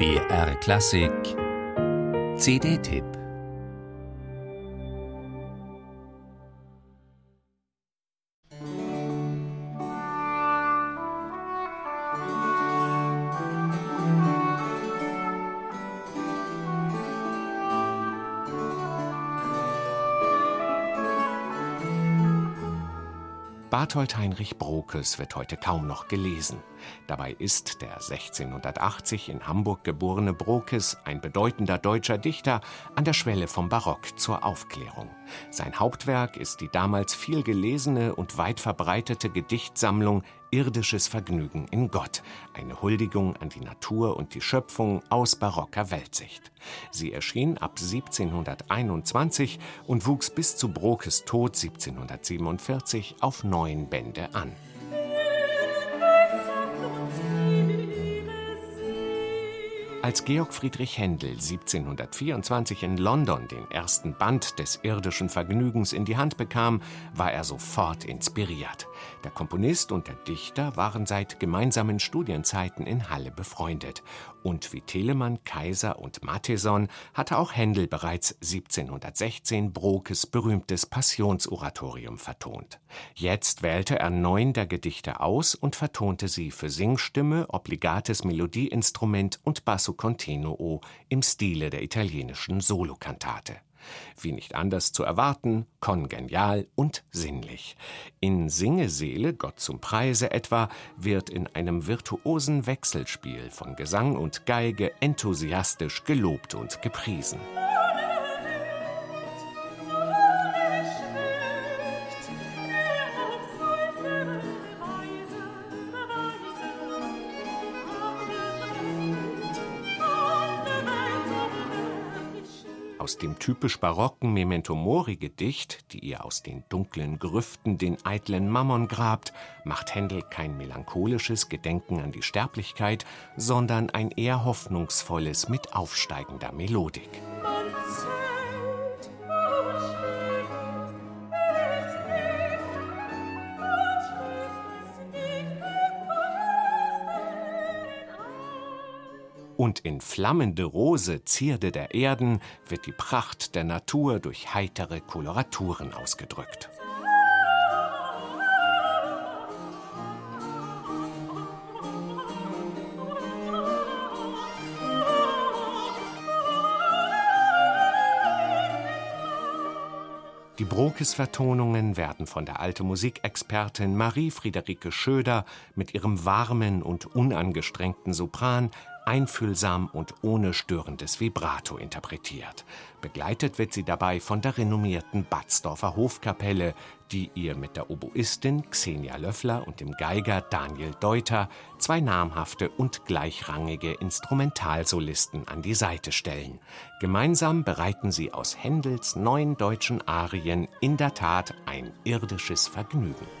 BR Klassik CD-Tipp Barthold Heinrich Brokes wird heute kaum noch gelesen. Dabei ist der 1680 in Hamburg geborene Brokes ein bedeutender deutscher Dichter an der Schwelle vom Barock zur Aufklärung. Sein Hauptwerk ist die damals viel gelesene und weit verbreitete Gedichtsammlung Irdisches Vergnügen in Gott, eine Huldigung an die Natur und die Schöpfung aus barocker Weltsicht. Sie erschien ab 1721 und wuchs bis zu Brokes Tod 1747 auf neun Bände an. Als Georg Friedrich Händel 1724 in London den ersten Band des irdischen Vergnügens in die Hand bekam, war er sofort inspiriert. Der Komponist und der Dichter waren seit gemeinsamen Studienzeiten in Halle befreundet. Und wie Telemann, Kaiser und Matheson hatte auch Händel bereits 1716 Brokes berühmtes Passionsoratorium vertont. Jetzt wählte er neun der Gedichte aus und vertonte sie für Singstimme, obligates Melodieinstrument und Basso Basso continuo im Stile der italienischen Solokantate. Wie nicht anders zu erwarten, kongenial und sinnlich. In Singeseele, Gott zum Preise etwa, wird in einem virtuosen Wechselspiel von Gesang und Geige enthusiastisch gelobt und gepriesen. Aus dem typisch barocken Memento Mori Gedicht, die ihr aus den dunklen Grüften den eitlen Mammon grabt, macht Händel kein melancholisches Gedenken an die Sterblichkeit, sondern ein eher hoffnungsvolles mit aufsteigender Melodik. Und in flammende Rose Zierde der Erden wird die Pracht der Natur durch heitere Koloraturen ausgedrückt. Die Brokes-Vertonungen werden von der alten Musikexpertin Marie-Friederike Schöder mit ihrem warmen und unangestrengten Sopran einfühlsam und ohne störendes Vibrato interpretiert. Begleitet wird sie dabei von der renommierten Batzdorfer Hofkapelle, die ihr mit der Oboistin Xenia Löffler und dem Geiger Daniel Deuter zwei namhafte und gleichrangige Instrumentalsolisten an die Seite stellen. Gemeinsam bereiten sie aus Händels neuen deutschen Arien in der Tat ein irdisches Vergnügen.